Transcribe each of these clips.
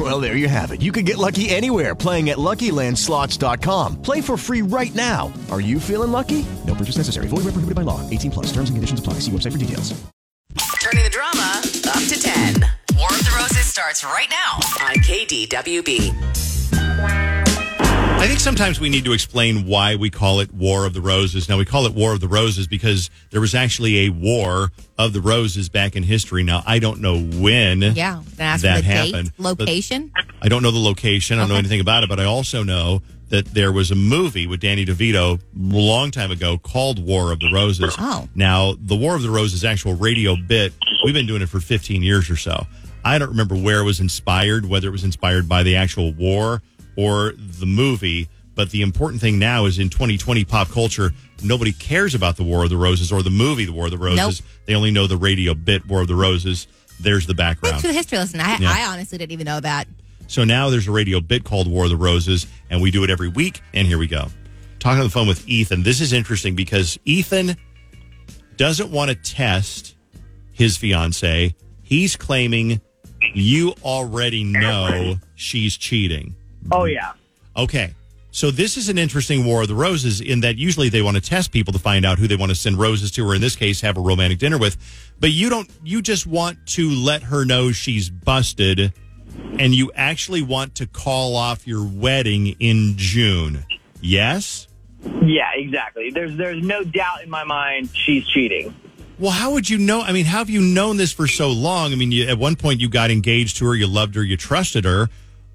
Well, there you have it. You can get lucky anywhere playing at LuckyLandSlots.com. Play for free right now. Are you feeling lucky? No purchase necessary. Void where prohibited by law. 18 plus. Terms and conditions apply. See website for details. Turning the drama up to 10. War of the Roses starts right now on KDWB. I think sometimes we need to explain why we call it War of the Roses. Now, we call it War of the Roses because there was actually a War of the Roses back in history. Now, I don't know when Yeah. That the happened. date, location. I don't know the location. I don't know anything about it, but I also know that there was a movie with Danny DeVito a long time ago called War of the Roses. Oh. Now, the War of the Roses actual radio bit, we've been doing it for 15 years or so. I don't remember where it was inspired, whether it was inspired by the actual war or the movie. But the important thing now is in 2020 pop culture, nobody cares about the War of the Roses or the movie The War of the Roses. Nope. They only know the radio bit War of the Roses. There's the Thanks background. for the history lesson. I, Yeah. I honestly didn't even know that. So now there's a radio bit called War of the Roses, and we do it every week. And here we go. Talking on the phone with Ethan. This is interesting because Ethan doesn't want to test his fiance. He's claiming you already know she's cheating. Oh yeah. Okay. So this is an interesting War of the Roses in that usually they want to test people to find out who they want to send roses to, or in this case, have a romantic dinner with. But you don't. You just want to let her know she's busted, and you actually want to call off your wedding in June. Yes. Yeah, exactly. There's there's no doubt in my mind she's cheating. Well, how would you know? I mean, how have you known this for so long? I mean, you, at one point you got engaged to her, you loved her, you trusted her.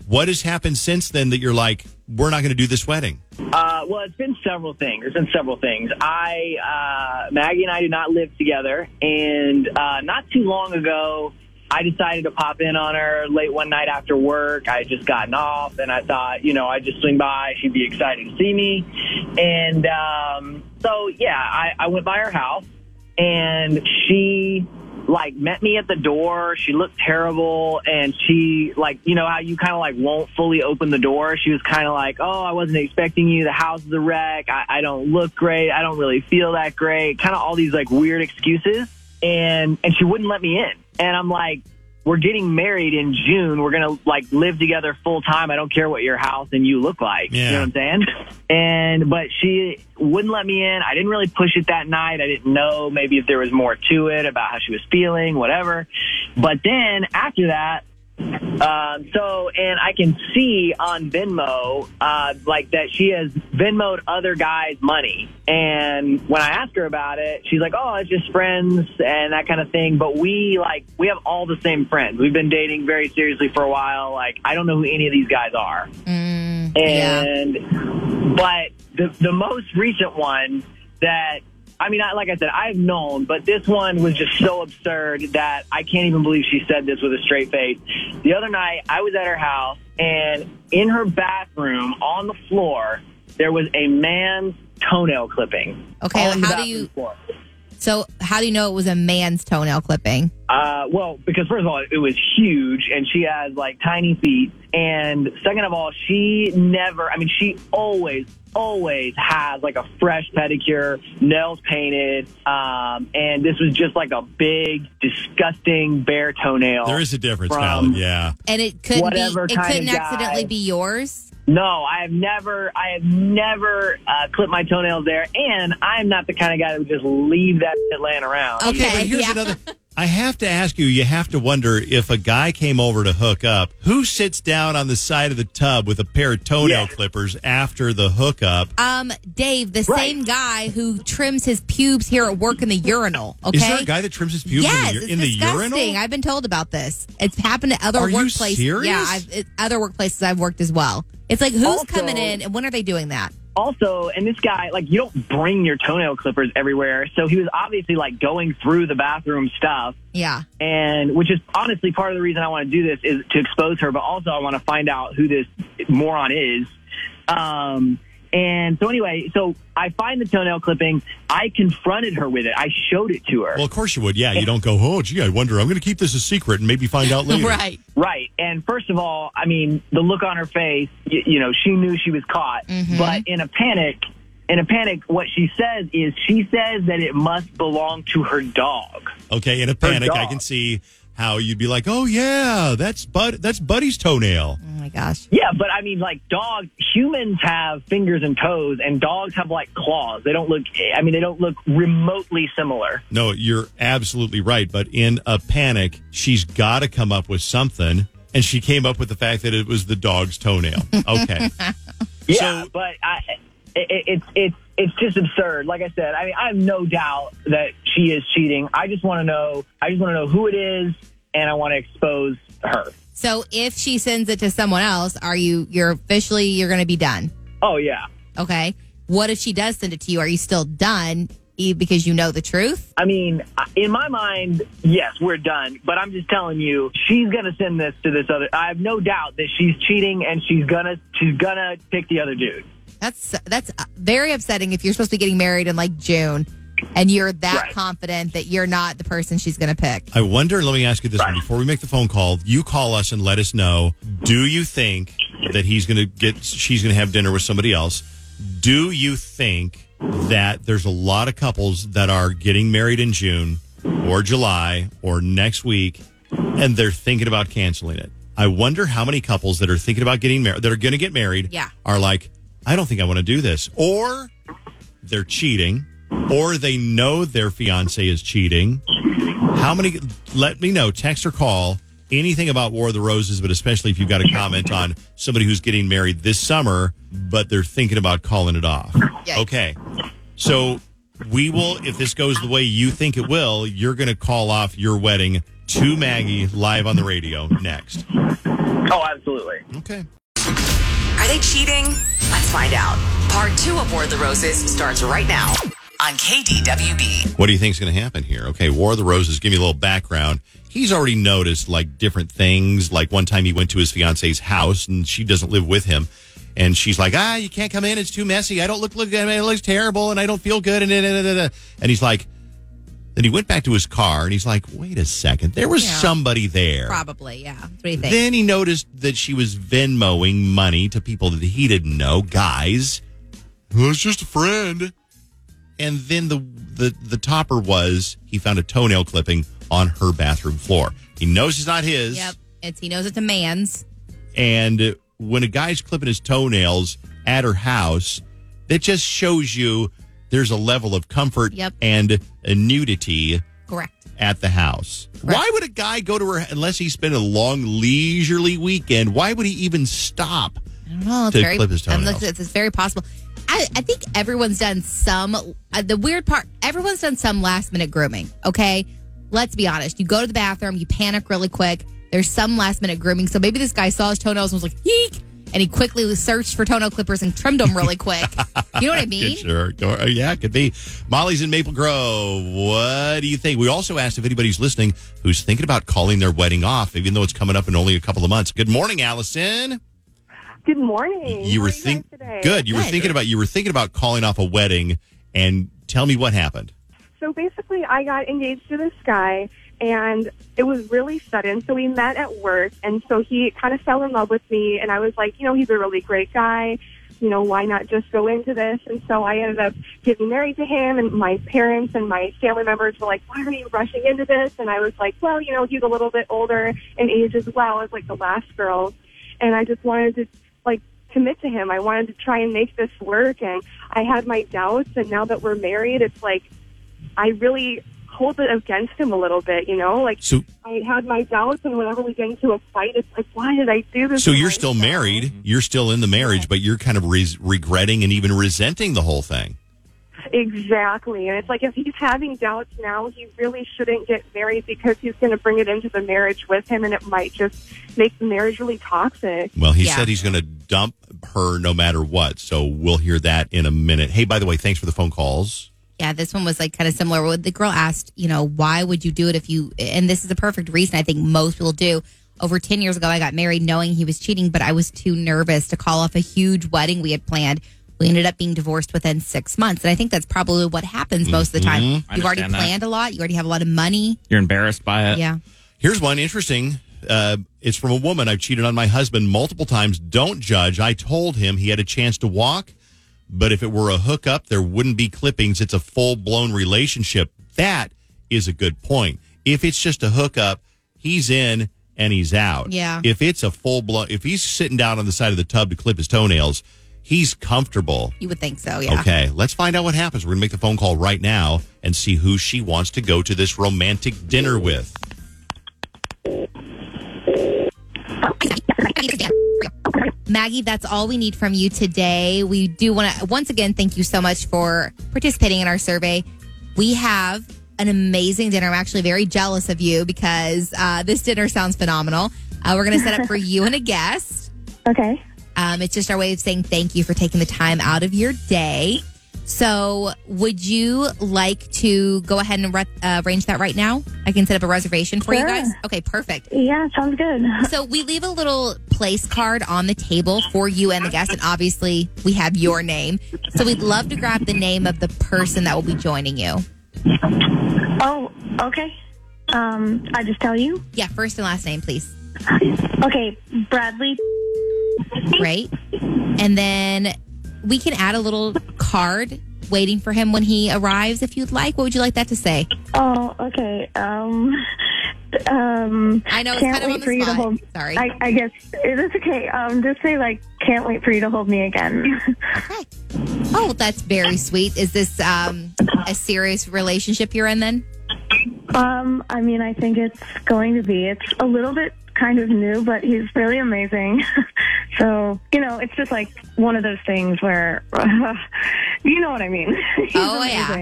What has happened since then that you're like, we're not going to do this wedding? Uh, well, it's been several things. There's been several things. I uh, Maggie and I do not live together, and uh, not too long ago, I decided to pop in on her late one night after work. I had just gotten off, and I thought, you know, I'd just swing by. She'd be excited to see me, and um, so yeah, I, I went by her house, and she like met me at the door. She looked terrible and she like, you know how you kind of like won't fully open the door. She was kind of like, Oh, I wasn't expecting you. The house is a wreck. I, I don't look great. I don't really feel that great. Kind of all these like weird excuses. And, and she wouldn't let me in. And I'm like, we're getting married in June. We're going to like live together full time. I don't care what your house and you look like. You know what I'm saying? And, but she wouldn't let me in. I didn't really push it that night. I didn't know maybe if there was more to it about how she was feeling, whatever. But then after that, um, so, and I can see on Venmo, uh, like that she has Venmoed other guys money. And when I ask her about it, she's like, oh, it's just friends and that kind of thing. But we, like, we have all the same friends. We've been dating very seriously for a while. Like, I don't know who any of these guys are. yeah. And, but the, the most recent one that, I mean, I, like I said, I've known, but this one was just so absurd that I can't even believe she said this with a straight face. The other night, I was at her house, and in her bathroom on the floor, there was a man's toenail clipping. Okay, the how do you- floor. So, how do you know it was a man's toenail clipping? Uh, well, because first of all, it was huge, and she has like tiny feet. And second of all, she never, I mean, she always, always has like a fresh pedicure, nails painted. Um, and this was just like a big, disgusting bare toenail. There is a difference, from- Yeah. And it couldn't Whatever be. It couldn't accidentally guy. be yours. No, I have never, I have never uh, clipped my toenails there, and I am not the kind of guy that would just leave that shit laying around. Okay, Yeah, but here's yeah. another. I have to ask you. You have to wonder if a guy came over to hook up, who sits down on the side of the tub with a pair of toenail Yeah. clippers after the hookup? Um, Dave, the Right. same guy who trims his pubes here at work in the urinal. Okay. Is there a guy that trims his pubes yes, in the, in the urinal? I've been told about this. It's happened at other Are workplaces. Yeah, I've, it, other workplaces I've worked as well. It's like who's Also- coming in and when are they doing that? Also, and this guy, like, you don't bring your toenail clippers everywhere. So he was obviously like going through the bathroom stuff. Yeah. And which is honestly part of the reason I want to do this is to expose her, but also I want to find out who this moron is. Um, And so anyway, so I find the toenail clipping. I confronted her with it. I showed it to her. Well, of course you would. Yeah, you don't go, oh, gee, I wonder. I'm going to keep this a secret and maybe find out later. Right. Right. And first of all, I mean, the look on her face, you, you know, she knew she was caught. Mm-hmm. But in a panic, in a panic, what she says is she says that it must belong to her dog. Okay, in a panic, I can see how you'd be like, oh yeah, that's Bud, that's Buddy's toenail. Oh my gosh. Yeah, but I mean, like dogs, humans have fingers and toes, and dogs have like claws. They don't look, I mean, they don't look remotely similar. No, you're absolutely right. But in a panic, she's got to come up with something. And she came up with the fact that it was the dog's toenail. Okay. Yeah, So- but I, it, it, it's it's it's just absurd. Like I said, I mean, I have no doubt that she is cheating. I just want to know. I just want to know who it is, and I want to expose her. So if she sends it to someone else, are you you're officially you're going to be done? Oh yeah. Okay. What if she does send it to you? Are you still done because you know the truth? I mean, in my mind, yes, we're done. But I'm just telling you, she's gonna send this to this other. I have no doubt that she's cheating, and she's gonna she's gonna pick the other dude. That's that's uh, very upsetting if you're supposed to be getting married in like June and you're that Right. confident that you're not the person she's going to pick. I wonder, let me ask you this one before we make the phone call. You call us and let us know. Do you think that he's going to get, she's going to have dinner with somebody else? Do you think that there's a lot of couples that are getting married in June or July or next week and they're thinking about canceling it? I wonder how many couples that are thinking about getting married, that are going to get married, Yeah. are like, I don't think I want to do this. Or they're cheating, or they know their fiance is cheating. How many? Let me know. Text or call anything about War of the Roses, but especially if you've got a comment on somebody who's getting married this summer, but they're thinking about calling it off. Yikes. Okay. So we will, if this goes the way you think it will, you're going to call off your wedding to Maggie live on the radio next. Oh, absolutely. Okay. Are they cheating? Let's find out. Part two of War of the Roses starts right now on KDWB. What do you think is going to happen here? Okay, War of the Roses, give me a little background. He's already noticed like different things. Like one time he went to his fiance's house and she doesn't live with him. And she's like, ah, you can't come in. It's too messy. I don't look, look, it looks terrible and I don't feel good. And, da, da. and he's like, then he went back to his car and he's like, wait a second. There was Yeah. somebody there. Probably, yeah. What do you think? Then he noticed that she was Venmoing money to people that he didn't know, guys. Well, it's just a friend. And then the, the the topper was he found a toenail clipping on her bathroom floor. He knows it's not his. yep. It's he knows it's a man's. And when a guy's clipping his toenails at her house, that just shows you there's a level of comfort Yep. and a nudity Correct. at the house. Why would a guy go to her unless he spent a long leisurely weekend? Why would he even stop? I don't know. It's To very, clip his toenails. look- It's, it's very possible. I, I think everyone's done some. Uh, the weird part, everyone's done some last minute grooming. Okay, let's be honest. You go to the bathroom, you panic really quick. There's some last minute grooming. So maybe this guy saw his toenails and was like, "Eek," and he quickly searched for toenail clippers and trimmed them really quick. you know what I mean? Sure. Uh, Yeah, it could be. Molly's in Maple Grove. What do you think? We also asked if anybody's listening who's thinking about calling their wedding off, even though it's coming up in only a couple of months. Good morning, Allison. Good morning. You How were are you think guys today? good. You were thinking about you were thinking about calling off a wedding, and tell me what happened. So basically, I got engaged to this guy, and it was really sudden. So we met at work, and so he kind of fell in love with me, and I was like, you know, he's a really great guy. You know, why not just go into this? And so I ended up getting married to him, and my parents and my family members were like, why are you rushing into this? And I was like, well, you know, he's a little bit older in age as well as like the last girls, and I just wanted to like commit to him. I wanted to try and make this work and I had my doubts and now that we're married it's like I really hold it against him a little bit, you know? Like So I had my doubts and whenever we get into a fight it's like why did I do this? so you're still married. You're still in the marriage, but you're kind of re- regretting and even resenting the whole thing. Exactly. And it's like if he's having doubts now, he really shouldn't get married because he's going to bring it into the marriage with him and it might just make the marriage really toxic. Well, he Yeah. said he's going to dump her no matter what. So we'll hear that in a minute. Hey, by the way, thanks for the phone calls. Yeah, this one was like kind of similar. The girl asked, you know, why would you do it if you, and this is a perfect reason I think most people do. Over 10 years ago, I got married knowing he was cheating, but I was too nervous to call off a huge wedding we had planned. We ended up being divorced within six months. And I think that's probably what happens most of the time. Mhm. I You've already understand that. planned a lot. You already have a lot of money. You're embarrassed by it. Yeah. Here's one interesting. Uh, it's from a woman. I've cheated on my husband multiple times. Don't judge. I told him he had a chance to walk, but if it were a hookup, there wouldn't be clippings. It's a full blown relationship. That is a good point. If it's just a hookup, he's in and he's out. Yeah. If it's a full blown, if he's sitting down on the side of the tub to clip his toenails, he's comfortable. You would think so, yeah. Okay, let's find out what happens. We're going to make the phone call right now and see who she wants to go to this romantic dinner with. Maggie, that's all we need from you today. We do want to once again thank you so much for participating in our survey. We have an amazing dinner. I'm actually very jealous of you because uh, this dinner sounds phenomenal. Uh, we're going to set up for you and a guest. Okay. Um, it's just our way of saying thank you for taking the time out of your day. So, would you like to go ahead and re- uh, arrange that right now? I can set up a reservation for you guys. Okay, perfect. Yeah, sounds good. So we leave a little place card on the table for you and the guest, and obviously we have your name. So we'd love to grab the name of the person that will be joining you. Oh, okay. Um, I just tell you. Yeah, first and last name, please. Okay, Bradley. Great. And then we can add a little card waiting for him when he arrives if you'd like. What would you like that to say? Oh, okay. Um, um. I know it's can't kind of wait for you to hold. Sorry. I, I guess it is okay. Um, just say like, can't wait for you to hold me again. Oh, that's very sweet. Is this um, a serious relationship you're in then? Um, I mean, I think it's going to be. It's a little bit kind of new, but he's really amazing. so, you know, it's just like one of those things where, you know what I mean. Oh, yeah.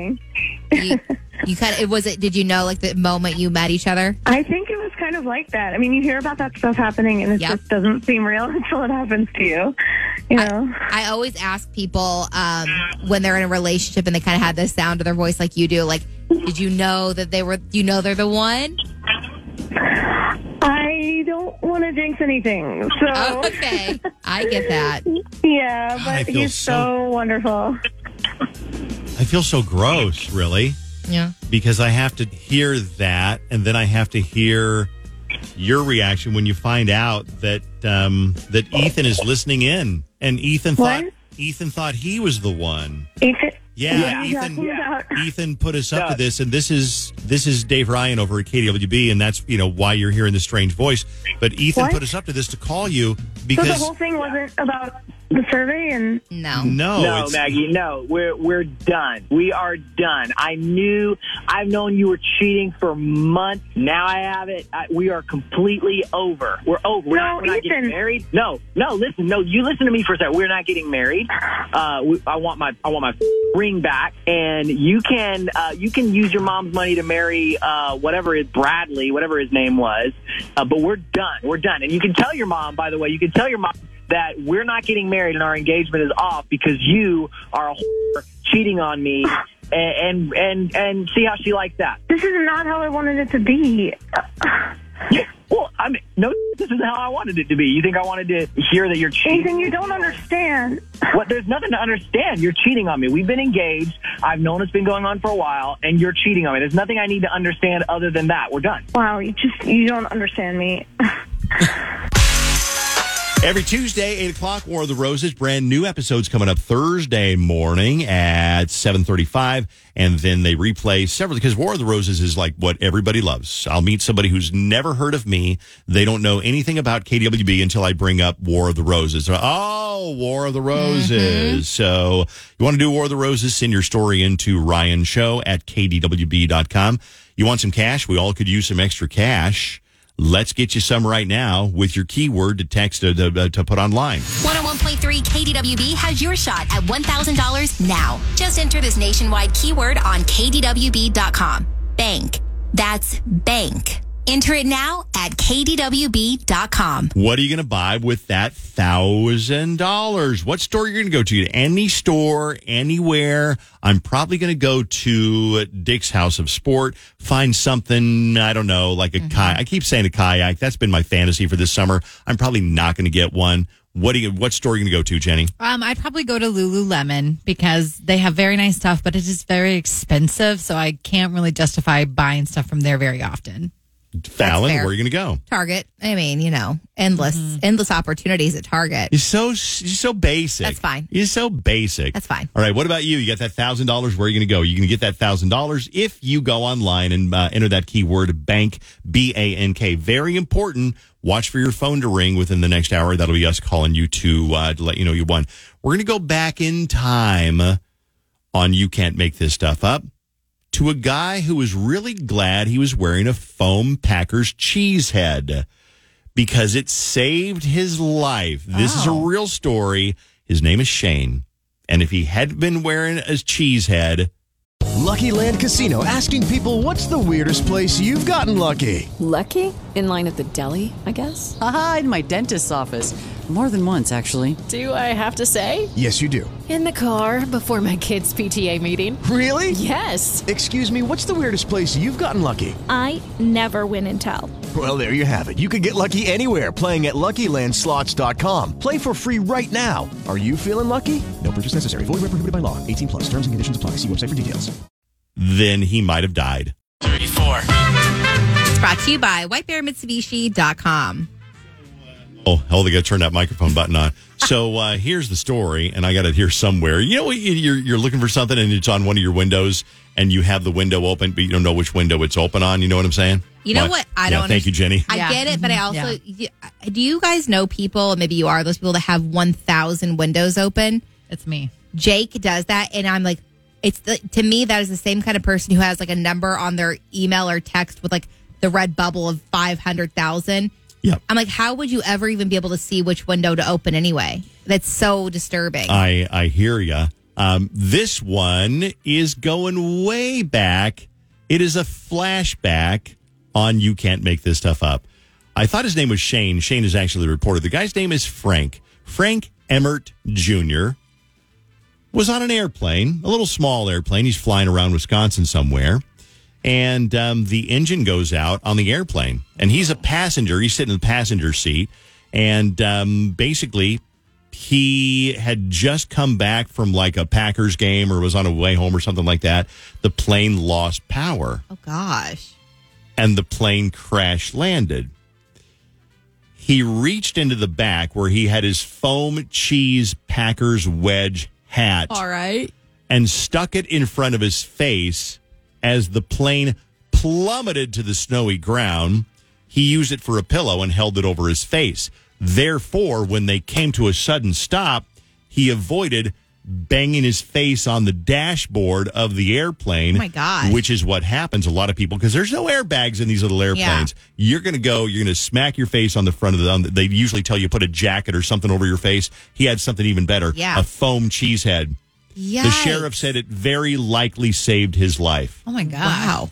You, you kind of, it was it, did you know like the moment you met each other? I think it was kind of like that. I mean, you hear about that stuff happening and it Yep. just doesn't seem real until it happens to you. You know? I always ask people um, when they're in a relationship and they kind of have the sound of their voice like you do. Like, did you know that they were? You know they're the one. I don't want to jinx anything. So, okay, I get that. yeah, I but feel he's so- so wonderful. I feel so gross, really, Yeah. because I have to hear that, and then I have to hear your reaction when you find out that um, that Ethan is listening in, and Ethan thought What? Ethan thought he was the one. Ethan, Yeah, what are you Ethan. talking about? Ethan put us up to this, and this is this is Dave Ryan over at KDWB, and that's you know why you're hearing this strange voice. But Ethan What? put us up to this to call you So the whole thing wasn't about the survey and No. no, no, it's- Maggie, no. We're we're done. We are done. I knew. I've known you were cheating for months. Now I have it. I, we are completely over. We're over. We're, No, not, we're not getting married. No, no. Listen, no. You listen to me for a second. We're not getting married. Uh, we, I want my I want my ring back, and you can uh, you can use your mom's money to marry uh, whatever is Bradley, whatever his name was. Uh, but we're done. We're done. And you can tell your mom, by the way, you can tell your mom that we're not getting married and our engagement is off because you are a whore cheating on me. And, and and see how she likes that. this is not how I wanted it to be. Yeah. Well, I mean, no, this is not how I wanted it to be. You think I wanted to hear that you're cheating? Ethan, you don't understand. What? There's nothing to understand. You're cheating on me. We've been engaged. I've known it's been going on for a while, and you're cheating on me. There's nothing I need to understand other than that. We're done. Wow, you just you don't understand me. Every Tuesday, 8 o'clock, War of the Roses. Brand new episodes coming up Thursday morning at 735. And then they replay several, because War of the Roses is like what everybody loves. I'll meet somebody who's never heard of me. They don't know anything about KWB until I bring up War of the Roses. Oh, War of the Roses. Mm-hmm. So you want to do War of the Roses? Send your story into Ryan Show at KDWB.com. You want some cash? We all could use some extra cash. Let's get you some right now with your keyword to text uh, to, to put online. 101.3 KDWB has your shot at $1,000 now. Just enter this nationwide keyword on KDWB.com. Bank. That's bank. Enter it now at KDWB.com. What are you going to buy with that thousand dollars? What store are you're going to go to? Any store, anywhere. I'm probably going to go to Dick's House of Sport. Find something I don't know, like a kayak. I keep saying a kayak. That's been my fantasy for this summer. I'm probably not going to get one. What do you? What store are you going to go to, Jenny? Um, I'd probably go to Lululemon because they have very nice stuff, but it is very expensive, so I can't really justify buying stuff from there very often. Fallon, where are you going to go? Target. I mean, you know, endless, endless opportunities at Target. You're so you're so basic. That's fine. You're so basic. That's fine. All right. What about you? You got that thousand dollars. Where are you going to go? You're going to get that thousand dollars if you go online and uh, enter that keyword bank B A N K. Very important. Watch for your phone to ring within the next hour. That'll be us calling you to uh, to let you know you won. We're going to go back in time on you can't make this stuff up to a guy who was really glad he was wearing a foam Packers cheese head because it saved his life. This is a oh. real story. His name is Shane. And if he had been wearing a cheese head, Lucky Land Casino asking people what's the weirdest place you've gotten lucky? Lucky? In line at the deli, I guess? Haha, in my dentist's office. More than once, actually. Do I have to say? Yes, you do. In the car before my kids' PTA meeting. Really? Yes. Excuse me, what's the weirdest place you've gotten lucky? I never win and tell. Well, there you have it. You can get lucky anywhere playing at LuckyLandSlots.com. Play for free right now. Are you feeling lucky? No purchase necessary. Void where prohibited by law. 18 plus. Terms and conditions apply. See website for details. then he might have died. 34. It's brought to you by WhiteBearMitsubishi.com. Oh, hell, they got to turn that microphone button on. So uh, here's the story, and I got it here somewhere. You know, you- you're, you're looking for something, and it's on one of your windows, and you have the window open, but you don't know which window it's open on. You know what I'm saying? You know what? I yeah, don't Thank you, Jenny. I Yeah. get it, but I Mhm. also do you guys know people? Maybe you are those people that have one thousand windows open. It's me. Jake does that, and I'm like, it's the, to me that is the same kind of person who has like a number on their email or text with like the red bubble of five hundred thousand. Yep. I'm like, how would you ever even be able to see which window to open anyway? That's so disturbing. I I hear you. Um, this one is going way back. It is a flashback on You Can't Make This Stuff Up. I thought his name was Shane. Shane is actually the reporter. The guy's name is Frank. Frank Emmert Jr. was on an airplane, a little small airplane. He's flying around Wisconsin somewhere. And um, the engine goes out on the airplane. And he's a passenger. He's sitting in the passenger seat. And um, basically, he had just come back from like a Packers game or was on a way home or something like that. The plane lost power oh gosh. and the plane crash landed. He reached into the back where he had his foam cheese Packers wedge hat All right. and stuck it in front of his face as the plane plummeted to the snowy ground. He used it for a pillow and held it over his face. Therefore, when they came to a sudden stop, he avoided banging his face on the dashboard of the airplane. Oh, my gosh. Which is what happens a lot of people because there's no airbags in these little airplanes. You're going to go, you're going to smack your face on the front of the. The they usually tell you put a jacket or something over your face. He had something even better. Yeah. A foam cheese head. Yeah. The sheriff said it very likely saved his life. Oh my god. Wow.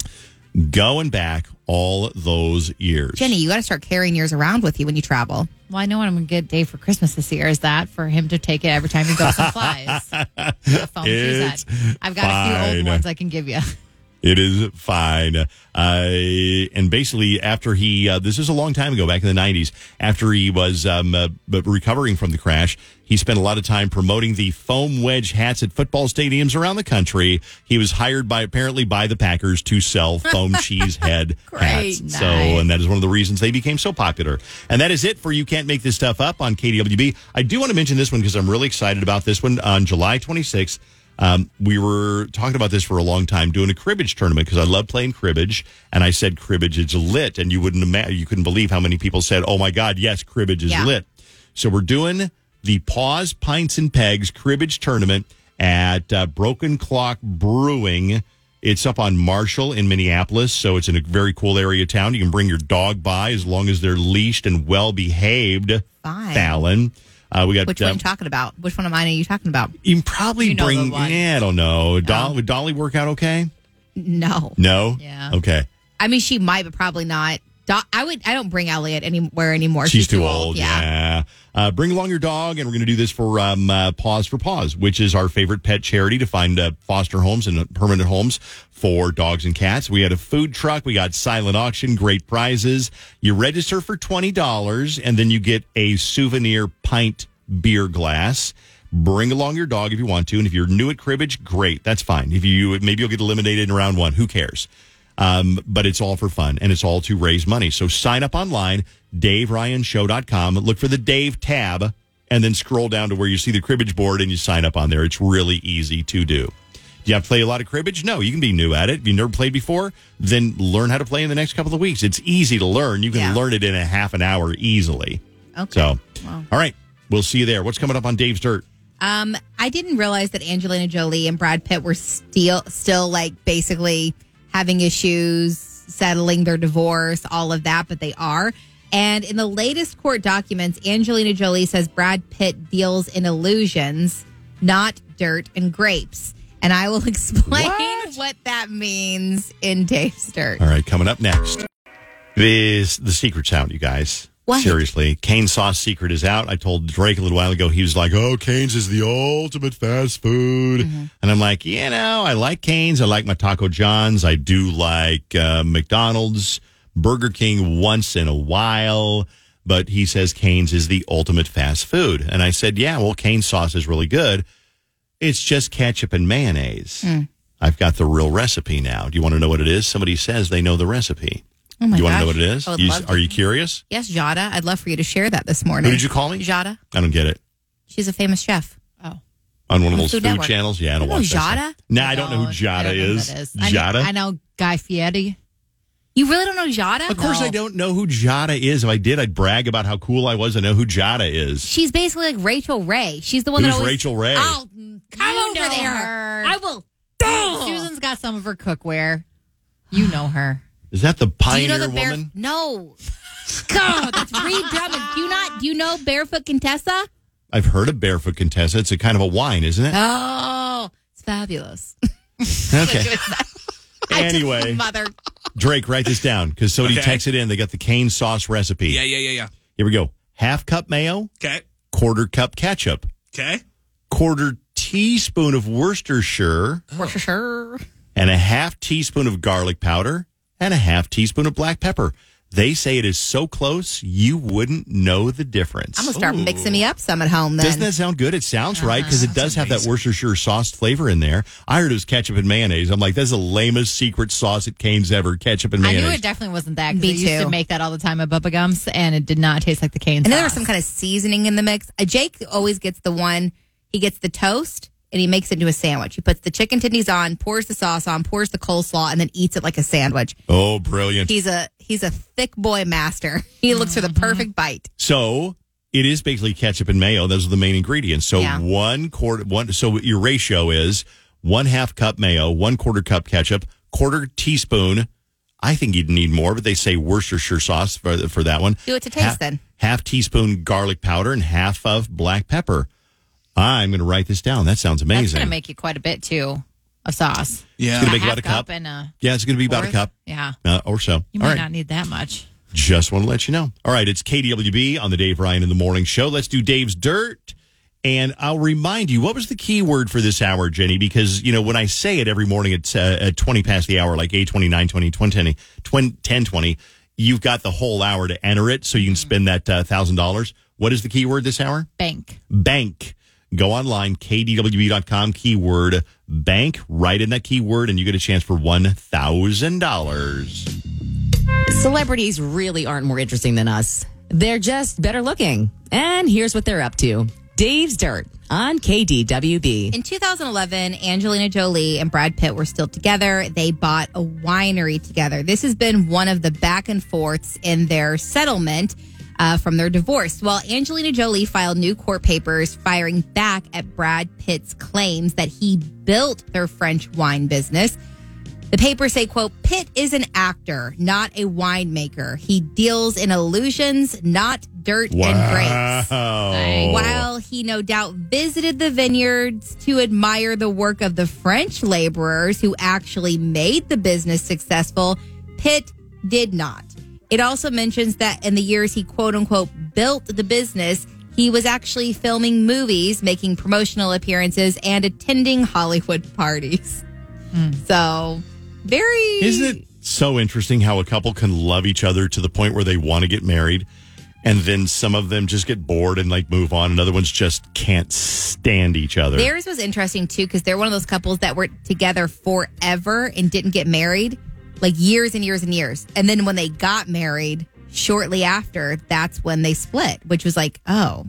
Going back all those years. Jenny, you got to start carrying yours around with you when you travel. Well, I know what I'm going to get Dave for Christmas this year. Is that for him to take it every time he goes and flies? The foam cheese It's. I've got a few old ones I can give you. It is fine. Uh, and basically, after he, uh, this is a long time ago, back in the 90s, after he was um, uh, recovering from the crash, he spent a lot of time promoting the foam wedge hats at football stadiums around the country. He was hired by, apparently, by the Packers to sell foam cheese head hats. Great. So, and that is one of the reasons they became so popular. And that is it for You Can't Make This Stuff Up on KDWB. I do want to mention this one because I'm really excited about this one. On July 26th, um, we were talking about this for a long time, doing a cribbage tournament because I love playing cribbage, and I said cribbage is lit, and you wouldn't imagine, you couldn't believe how many people said, "Oh my God, yes, cribbage is Yeah. lit." So we're doing the Paws Pints and Pegs cribbage tournament at uh, Broken Clock Brewing. It's up on Marshall in Minneapolis, so it's in a very cool area of town. You can bring your dog by as long as they're leashed and well behaved. Fine. Fallon. Uh, we got Which one are you talking about? Which one of mine are you talking about? you can probably You know bring. Yeah, I don't know. Doll, Would Dolly work out okay? No. No. Yeah. Okay. I mean, she might, but probably not. Do- I would. I don't bring Elliot anywhere anymore. She's, too, old. Yeah. Uh, bring along your dog, and we're going to do this for um, uh, Paws for Paws, which is our favorite pet charity to find uh, foster homes and permanent homes for dogs and cats. We had a food truck. We got silent auction, great prizes. You register for twenty dollars, and then you get a souvenir pint beer glass. Bring along your dog if you want to, and if you're new at cribbage, great, that's fine. If you maybe you'll get eliminated in round one, who cares? Um, but it's all for fun and it's all to raise money. So sign up online, DaveRyanShow.com. Look for the Dave tab and then scroll down to where you see the cribbage board and you sign up on there. It's really easy to do. Do you have to play a lot of cribbage? No, you can be new at it. If you've never played before, then learn how to play in the next couple of weeks. It's easy to learn. You can Yeah. learn it in a half an hour easily. Okay. So, all right, we'll see you there. What's coming up on Dave's Dirt? Um, I didn't realize that Angelina Jolie and Brad Pitt were still still like basically having issues, settling their divorce, all of that, but they are. And in the latest court documents, Angelina Jolie says Brad Pitt deals in illusions, not dirt and grapes. And I will explain what, that means in Dave's Dirt. All right, coming up next. This the secret's out, you guys. What? Seriously, Cane's sauce secret is out. I told Drake a little while ago. He was like, "Oh, Cane's is the ultimate fast food," and I'm like, "You know, I like Cane's. I like my Taco John's. I do like uh, McDonald's, Burger King once in a while." But he says Cane's is the ultimate fast food, and I said, "Yeah, well, Cane's sauce is really good. It's just ketchup and mayonnaise." I've got the real recipe now. Do you want to know what it is? Somebody says they know the recipe. Oh my Do you want to know what it is? You- are you curious? Yes, Giada. I'd love for you to share that this morning. Who did you call me? Giada. I don't get it. She's a famous chef. Oh. On one of those Food food channels? Yeah, I don't You know watch that. Giada? stuff. Nah, I don't know who Giada don't know who is. that is. I know, Giada? I know Guy Fieri. You really don't know Giada? Of course, I don't know who Giada is. If I did, I'd brag about how cool I was. I know who Giada is. She's basically like Rachael Ray. She's the one Who's that always. Rachael Ray? Oh, come You over there. her. I will. Susan's got some of her cookware. You know her. Is that the Do you pioneer know the bear? woman? No. God, that's Ree Drummond. Do you not? Do you know Barefoot Contessa? I've heard of Barefoot Contessa. It's a kind of a wine, isn't it? Oh, it's fabulous. Okay. Anyway. mother. Drake, write this down because somebody Okay. texted in. They got the Cane sauce recipe. Yeah, yeah, yeah, yeah. Here we go. Half cup mayo, Okay. quarter cup ketchup, Okay. quarter teaspoon of Worcestershire, For sure. and a half teaspoon of garlic powder, and a half teaspoon of black pepper. They say it is so close you wouldn't know the difference. I'm gonna start mixing me up some at home. Then Doesn't that sound good? It sounds right because it does have that Worcestershire sauce flavor in there. I heard it was ketchup and mayonnaise. I'm like, that's the lamest secret sauce at Cane's ever. Ketchup and mayonnaise. I knew it definitely wasn't that because Me I used to make that all the time at Bubba Gumps, and it did not taste like the Cane's. and then there was some kind of seasoning in the mix. Uh, Jake always gets the one. He gets the toast and he makes it into a sandwich. He puts the chicken tenders on, pours the sauce on, pours the coleslaw, and then eats it like a sandwich. oh, brilliant. He's a he's a thick boy master. He looks for the mm-hmm. perfect bite. So it is basically ketchup and mayo. Those are the main ingredients. So Yeah. one quarter, one. So your ratio is one half cup mayo, one quarter cup ketchup, quarter teaspoon. I think you'd need more, but they say Worcestershire sauce for for that one. Do it to taste half, then. Half teaspoon garlic powder and half of black pepper. I'm going to write this down. That sounds That's amazing. going to make you quite a bit too of sauce. Yeah. It's gonna make half about a cup. and a yeah, it's going to be about a cup Yeah, uh, or so. you All might right. not need that much. Just want to let you know. All right, it's KDWB on the Dave Ryan in the Morning Show. Let's do Dave's Dirt. And I'll remind you, what was the key word for this hour, Jenny? Because, you know, when I say it every morning at, uh, at 20 past the hour, like 8, 20, 20, 20, 10, 20, you've got the whole hour to enter it so you can spend that uh, $1,000. What is the key word this hour? Bank. Bank. Go online, kdwb.com, keyword bank. Write in that keyword, and you get a chance for $1,000. Celebrities really aren't more interesting than us. They're just better looking. And here's what they're up to Dave's Dirt on KDWB. In 2011, Angelina Jolie and Brad Pitt were still together. They bought a winery together. This has been one of the back and forths in their settlement uh, from their divorce. While Angelina Jolie filed new court papers firing back at Brad Pitt's claims that he built their French wine business. The papers say, quote, Pitt is an actor, not a winemaker. He deals in illusions, not dirt and grapes. Wow. While he no doubt visited the vineyards to admire the work of the French laborers who actually made the business successful, Pitt did not. It also mentions that in the years he quote unquote built the business, he was actually filming movies, making promotional appearances, and attending Hollywood parties. Hmm. So, very. Isn't it so interesting how a couple can love each other to the point where they want to get married, and then some of them just get bored and like move on, and other ones just can't stand each other. Theirs was interesting too because they're one of those couples that were together forever and didn't get married, like years and years and years. And then when they got married, shortly after, that's when they split, which was like, oh,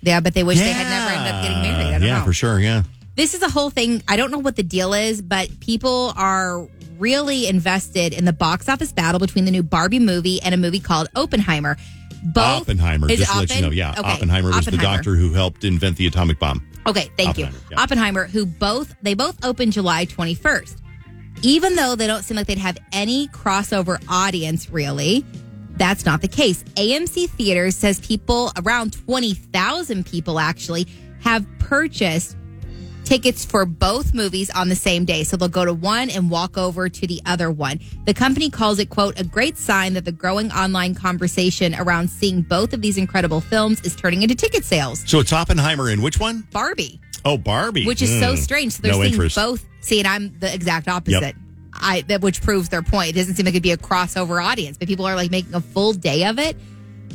yeah, but they wish they had never ended up getting married. Yeah, know. for sure. Yeah. This is a whole thing. I don't know what the deal is, but people are really invested in the box office battle between the new Barbie movie and a movie called Oppenheimer. Both Oppenheimer, just it to let you know. Yeah, Okay, Oppenheimer was the doctor who helped invent the atomic bomb. Okay, thank you. Yeah. Oppenheimer, who both they both opened July 21st. Even though they don't seem like they'd have any crossover audience really, that's not the case. AMC Theaters says people around 20,000 people actually have purchased tickets for both movies on the same day. So they'll go to one and walk over to the other one. The company calls it, quote, a great sign that the growing online conversation around seeing both of these incredible films is turning into ticket sales. So it's Oppenheimer in which one? Barbie Oh, Barbie. which is so Hmm. strange. So they're no seeing interest. both. See, and I'm the exact opposite. Yep. I that which proves their point. It doesn't seem like it'd be a crossover audience, but people are like making a full day of it.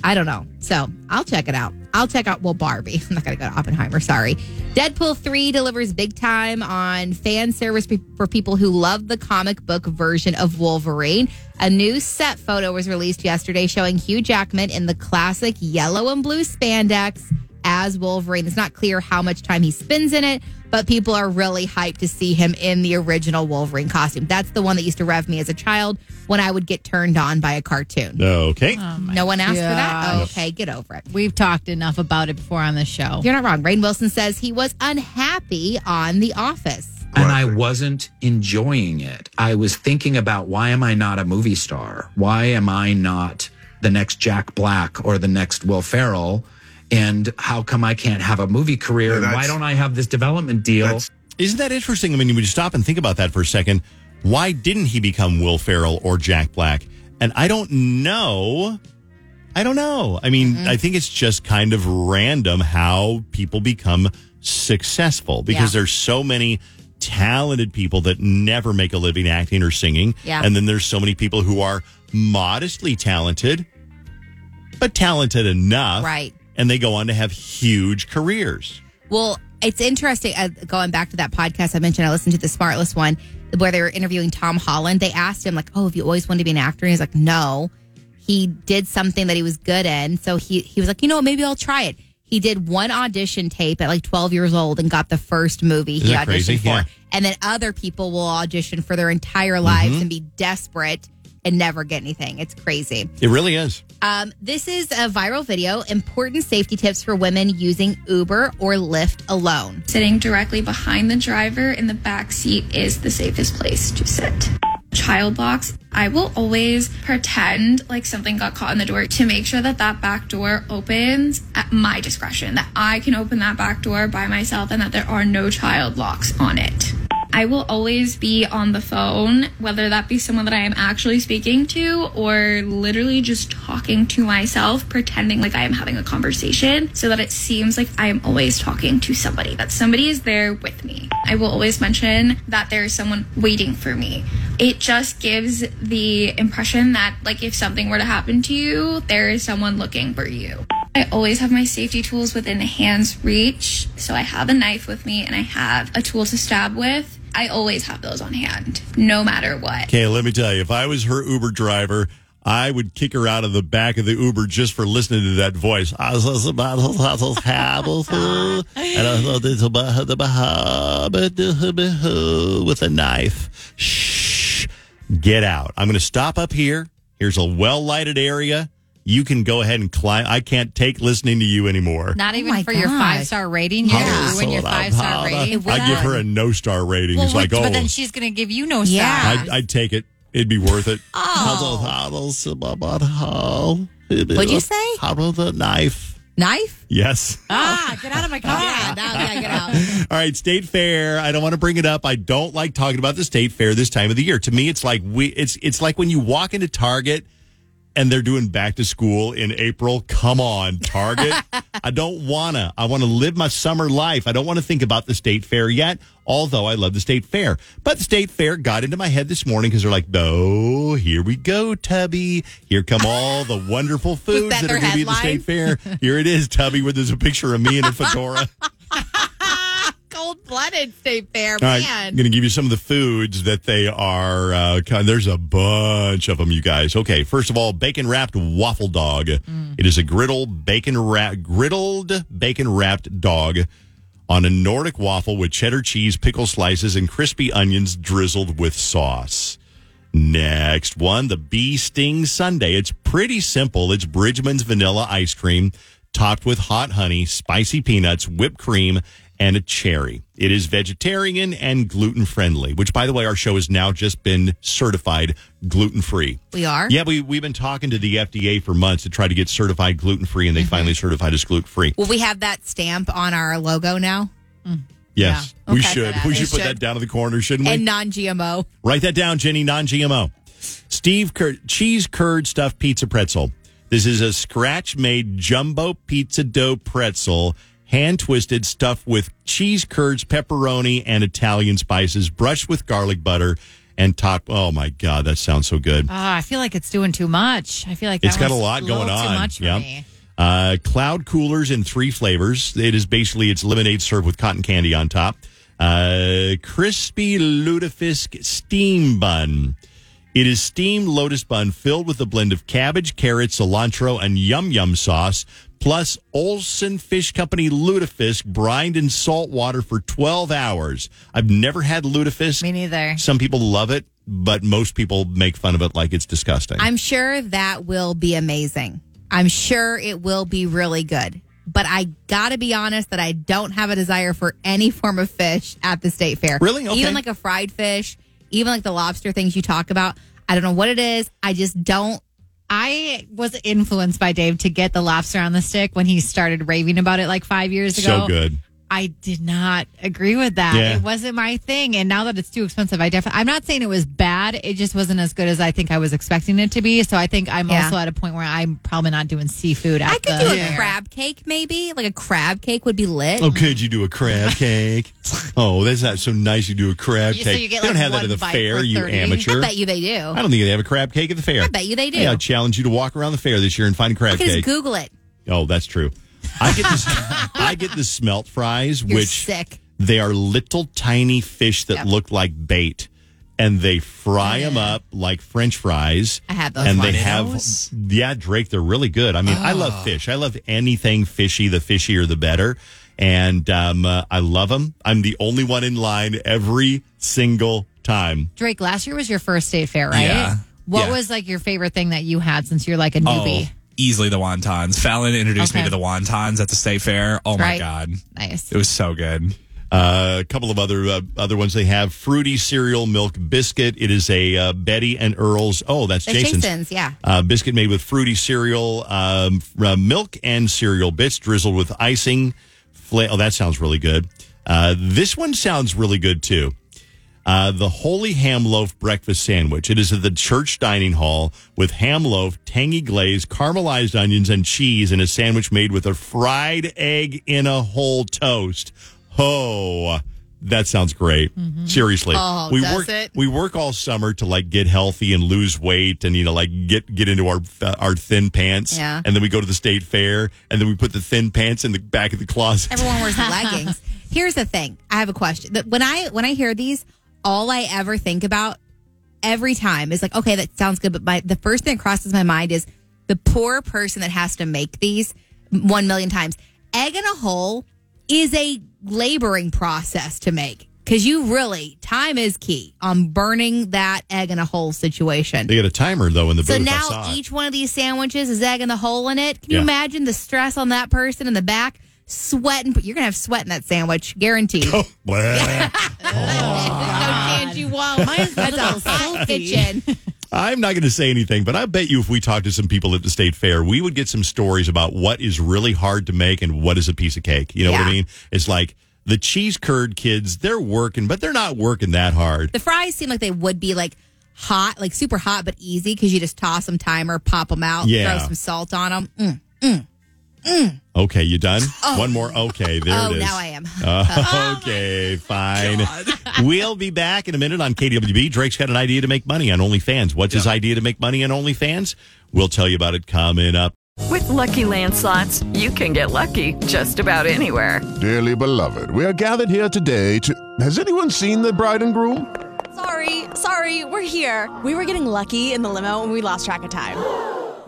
I don't know. So I'll check it out. I'll check out well Barbie. I'm not gonna go to Oppenheimer. Sorry. Deadpool three delivers big time on fan service for people who love the comic book version of Wolverine. A new set photo was released yesterday showing Hugh Jackman in the classic yellow and blue spandex as Wolverine. It's not clear how much time he spends in it, but people are really hyped to see him in the original Wolverine costume. That's the one that used to rev me as a child when I would get turned on by a cartoon. Okay. Oh no one asked for that? Oh, gosh. okay, get over it. We've talked enough about it before on the show. You're not wrong. Rainn Wilson says he was unhappy on The Office. and I wasn't enjoying it. I was thinking about why am I not a movie star? Why am I not the next Jack Black or the next Will Ferrell? And how come I can't have a movie career? and why don't I have this development deal? Isn't that interesting? I mean, when you stop and think about that for a second, why didn't he become Will Ferrell or Jack Black? And I don't know. I don't know. I mean, Mm-hmm. I think it's just kind of random how people become successful because Yeah. there's so many talented people that never make a living acting or singing. Yeah. And then there's so many people who are modestly talented, but talented enough. Right. And they go on to have huge careers. Well, it's interesting. Uh, going back to that podcast I mentioned, I listened to the Smartless one where they were interviewing Tom Holland. They asked him like, "Oh, have you always wanted to be an actor?" And he's like, "No." He did something that he was good in, so he he was like, "You know, what, maybe I'll try it." He did one audition tape at like 12 years old and got the first movie he Isn't auditioned crazy? for. Yeah. And then other people will audition for their entire lives Mhm. and be desperate and never get anything. It's crazy. It really is. Um, this is a viral video. Important safety tips for women using Uber or Lyft alone. Sitting directly behind the driver in the back seat is the safest place to sit. Child locks, I will always pretend like something got caught in the door to make sure that that back door opens at my discretion, that I can open that back door by myself and that there are no child locks on it. I will always be on the phone, whether that be someone that I am actually speaking to or literally just talking to myself, pretending like I am having a conversation so that it seems like I am always talking to somebody, that somebody is there with me. I will always mention that there is someone waiting for me. It just gives the impression that, like, if something were to happen to you, there is someone looking for you. I always have my safety tools within hand's reach. So I have a knife with me and I have a tool to stab with. I always have those on hand, no matter what. Okay, let me tell you, if I was her Uber driver, I would kick her out of the back of the Uber just for listening to that voice. With a knife. Shh. Get out. I'm going to stop up here. Here's a well lighted area. You can go ahead and climb. I can't take listening to you anymore. Not even my for your five star rating. You're going ruin your five star rating. I give her a no star rating. Well, it's like, which- oh, but then she's going to give you no star. Yeah. I'd, I'd take it. It'd be worth it. Oh. What'd you say? How about the knife? Knife? Yes. Ah, get out of my car. Yeah, now, yeah, get out. All right, state fair. I don't want to bring it up. I don't like talking about the state fair this time of the year. To me, it's like we it's it's like when you walk into Target and they're doing back to school in April. Come on, Target. I don't wanna. I want to live my summer life. I don't want to think about the state fair yet, although I love the state fair. But the state fair got into my head this morning because they're like, no, here we go, Tubby. Here come all the wonderful foods that that, are going to be at the state fair. Here it is, Tubby, where there's a picture of me in a fedora. Cold blooded state fair, All right, man. I'm going to give you some of the foods that they are. Uh, kind there's a bunch of them, you guys. Okay, first of all, bacon wrapped waffle dog. It is a griddle bacon wrap, griddled bacon wrapped dog on a Nordic waffle with cheddar cheese, pickle slices, and crispy onions drizzled with sauce. Next one, the Bee Sting Sundae. It's pretty simple. It's Bridgeman's vanilla ice cream topped with hot honey, spicy peanuts, whipped cream, and a cherry. It is vegetarian and gluten friendly, which, by the way, our show has now just been certified gluten free. We are? Yeah, we, we've been talking to the FDA for months to try to get certified gluten free, and they mm-hmm. finally certified us gluten free. Will we have that stamp on our logo now? Mm. Yes, Yeah. we should. We we should put that down in the corner, shouldn't we? And non GMO. Write that down, Jenny. Non GMO. Steve Cur- cheese curd stuffed pizza pretzel. This is a scratch made jumbo pizza dough pretzel, hand twisted, stuffed with cheese curds, pepperoni, and Italian spices, brushed with garlic butter, and top, Oh my God, that sounds so good. Ah, I feel like it's doing too much. I feel like it's got a lot going on. Too much for Yeah. me. Uh, cloud coolers in three flavors. It is basically it's lemonade served with cotton candy on top. Uh, crispy lutefisk steam bun. It is steamed lotus bun filled with a blend of cabbage, carrot, cilantro, and yum yum sauce, plus Olsen Fish Company lutefisk brined in salt water for 12 hours. I've never had lutefisk. Me neither. Some people love it, but most people make fun of it like it's disgusting. I'm sure that will be amazing. I'm sure it will be really good. But I got to be honest that I don't have a desire for any form of fish at the state fair. Really? Okay. Even like a fried fish, even like the lobster things you talk about. I don't know what it is. I just don't. I was influenced by Dave to get the lobster on the stick when he started raving about it like five years ago. so good. I did not agree with that. Yeah. It wasn't my thing. And now that it's too expensive, I definitely, I'm not saying it was bad. It just wasn't as good as I think I was expecting it to be. So I think I'm Yeah. also at a point where I'm probably not doing seafood at I could the do a fair. crab cake, maybe. Like a crab cake would be lit. Oh, could you do a crab cake? oh, that's not so nice. You do a crab You- cake. so you get, they don't have that at the fair, you 30. amateur. I bet you they do. I don't think they have a crab cake at the fair. I bet you they do. Hey, I challenge you to walk around the fair this year and find a crab I could just cake. Google it. oh, that's true. I get this. I get the smelt fries, You're which sick. they are little tiny fish that Yep. look like bait, and they fry them up like French fries. I had those and they have yeah, Drake. They're really good. I mean, I Oh. love fish. I love anything fishy. The fishier, the better. And um, uh, I love them. I'm the only one in line every single time. Drake, last year was your first state fair, right? Yeah. What Yeah. was like your favorite thing that you had since you're like a newbie? Easily the wontons. Fallon introduced me to the wontons at the state fair. Oh my Right. god, Nice. it was so good. Uh, a couple of other uh, other ones they have fruity cereal milk biscuit. It is a uh, Betty and Earl's. Oh, that's That's Jason's. Jason's, yeah. Uh, biscuit made with fruity cereal, um, uh, milk and cereal bits drizzled with icing. Fla- oh, that sounds really good. Uh, this one sounds really good too. Uh, the Holy Ham Loaf Breakfast Sandwich. It is at the church dining hall with ham loaf, tangy glaze, caramelized onions, and cheese in a sandwich made with a fried egg in a whole toast. Oh, that sounds great. Seriously, Oh, we does work it? we work all summer to like get healthy and lose weight, and you know, like get get into our our thin pants. Yeah. and then we go to the state fair, and then we put the thin pants in the back of the closet. Everyone wears leggings. Here's the thing. I have a question. When I when I hear these, all I ever think about every time is like, okay, that sounds good, but my the first thing that crosses my mind is the poor person that has to make these one million times. Egg in a hole is a laboring process to make because you really time is key on burning that egg in a hole situation. They get a timer though in the So booth. Now each one of these sandwiches is egg in the hole in it. Can you imagine the stress on that person in the back? Sweating. You're going to have sweat in that sandwich, guaranteed. Oh, Blah. Can't you won't. That's a hot kitchen. I'm not going to say anything, but I bet you if we talked to some people at the state fair, we would get some stories about what is really hard to make and what is a piece of cake. You know what I mean? It's like the cheese curd kids, they're working, but they're not working that hard. The fries seem like they would be like hot, like super hot, but easy because you just toss them timer, pop them out, Yeah. throw some salt on them. Mm, mm, mm. Okay, you done? Oh. One more. Okay, there Oh, it is. now I am. Uh, okay, fine. We'll be back in a minute on KWB. Drake's got an idea to make money on OnlyFans. What's his idea to make money on OnlyFans? We'll tell you about it coming up. With Lucky Land slots, you can get lucky just about anywhere. Dearly beloved, we are gathered here today to. Has anyone seen the bride and groom? Sorry, sorry, we're here. We were getting lucky in the limo and we lost track of time.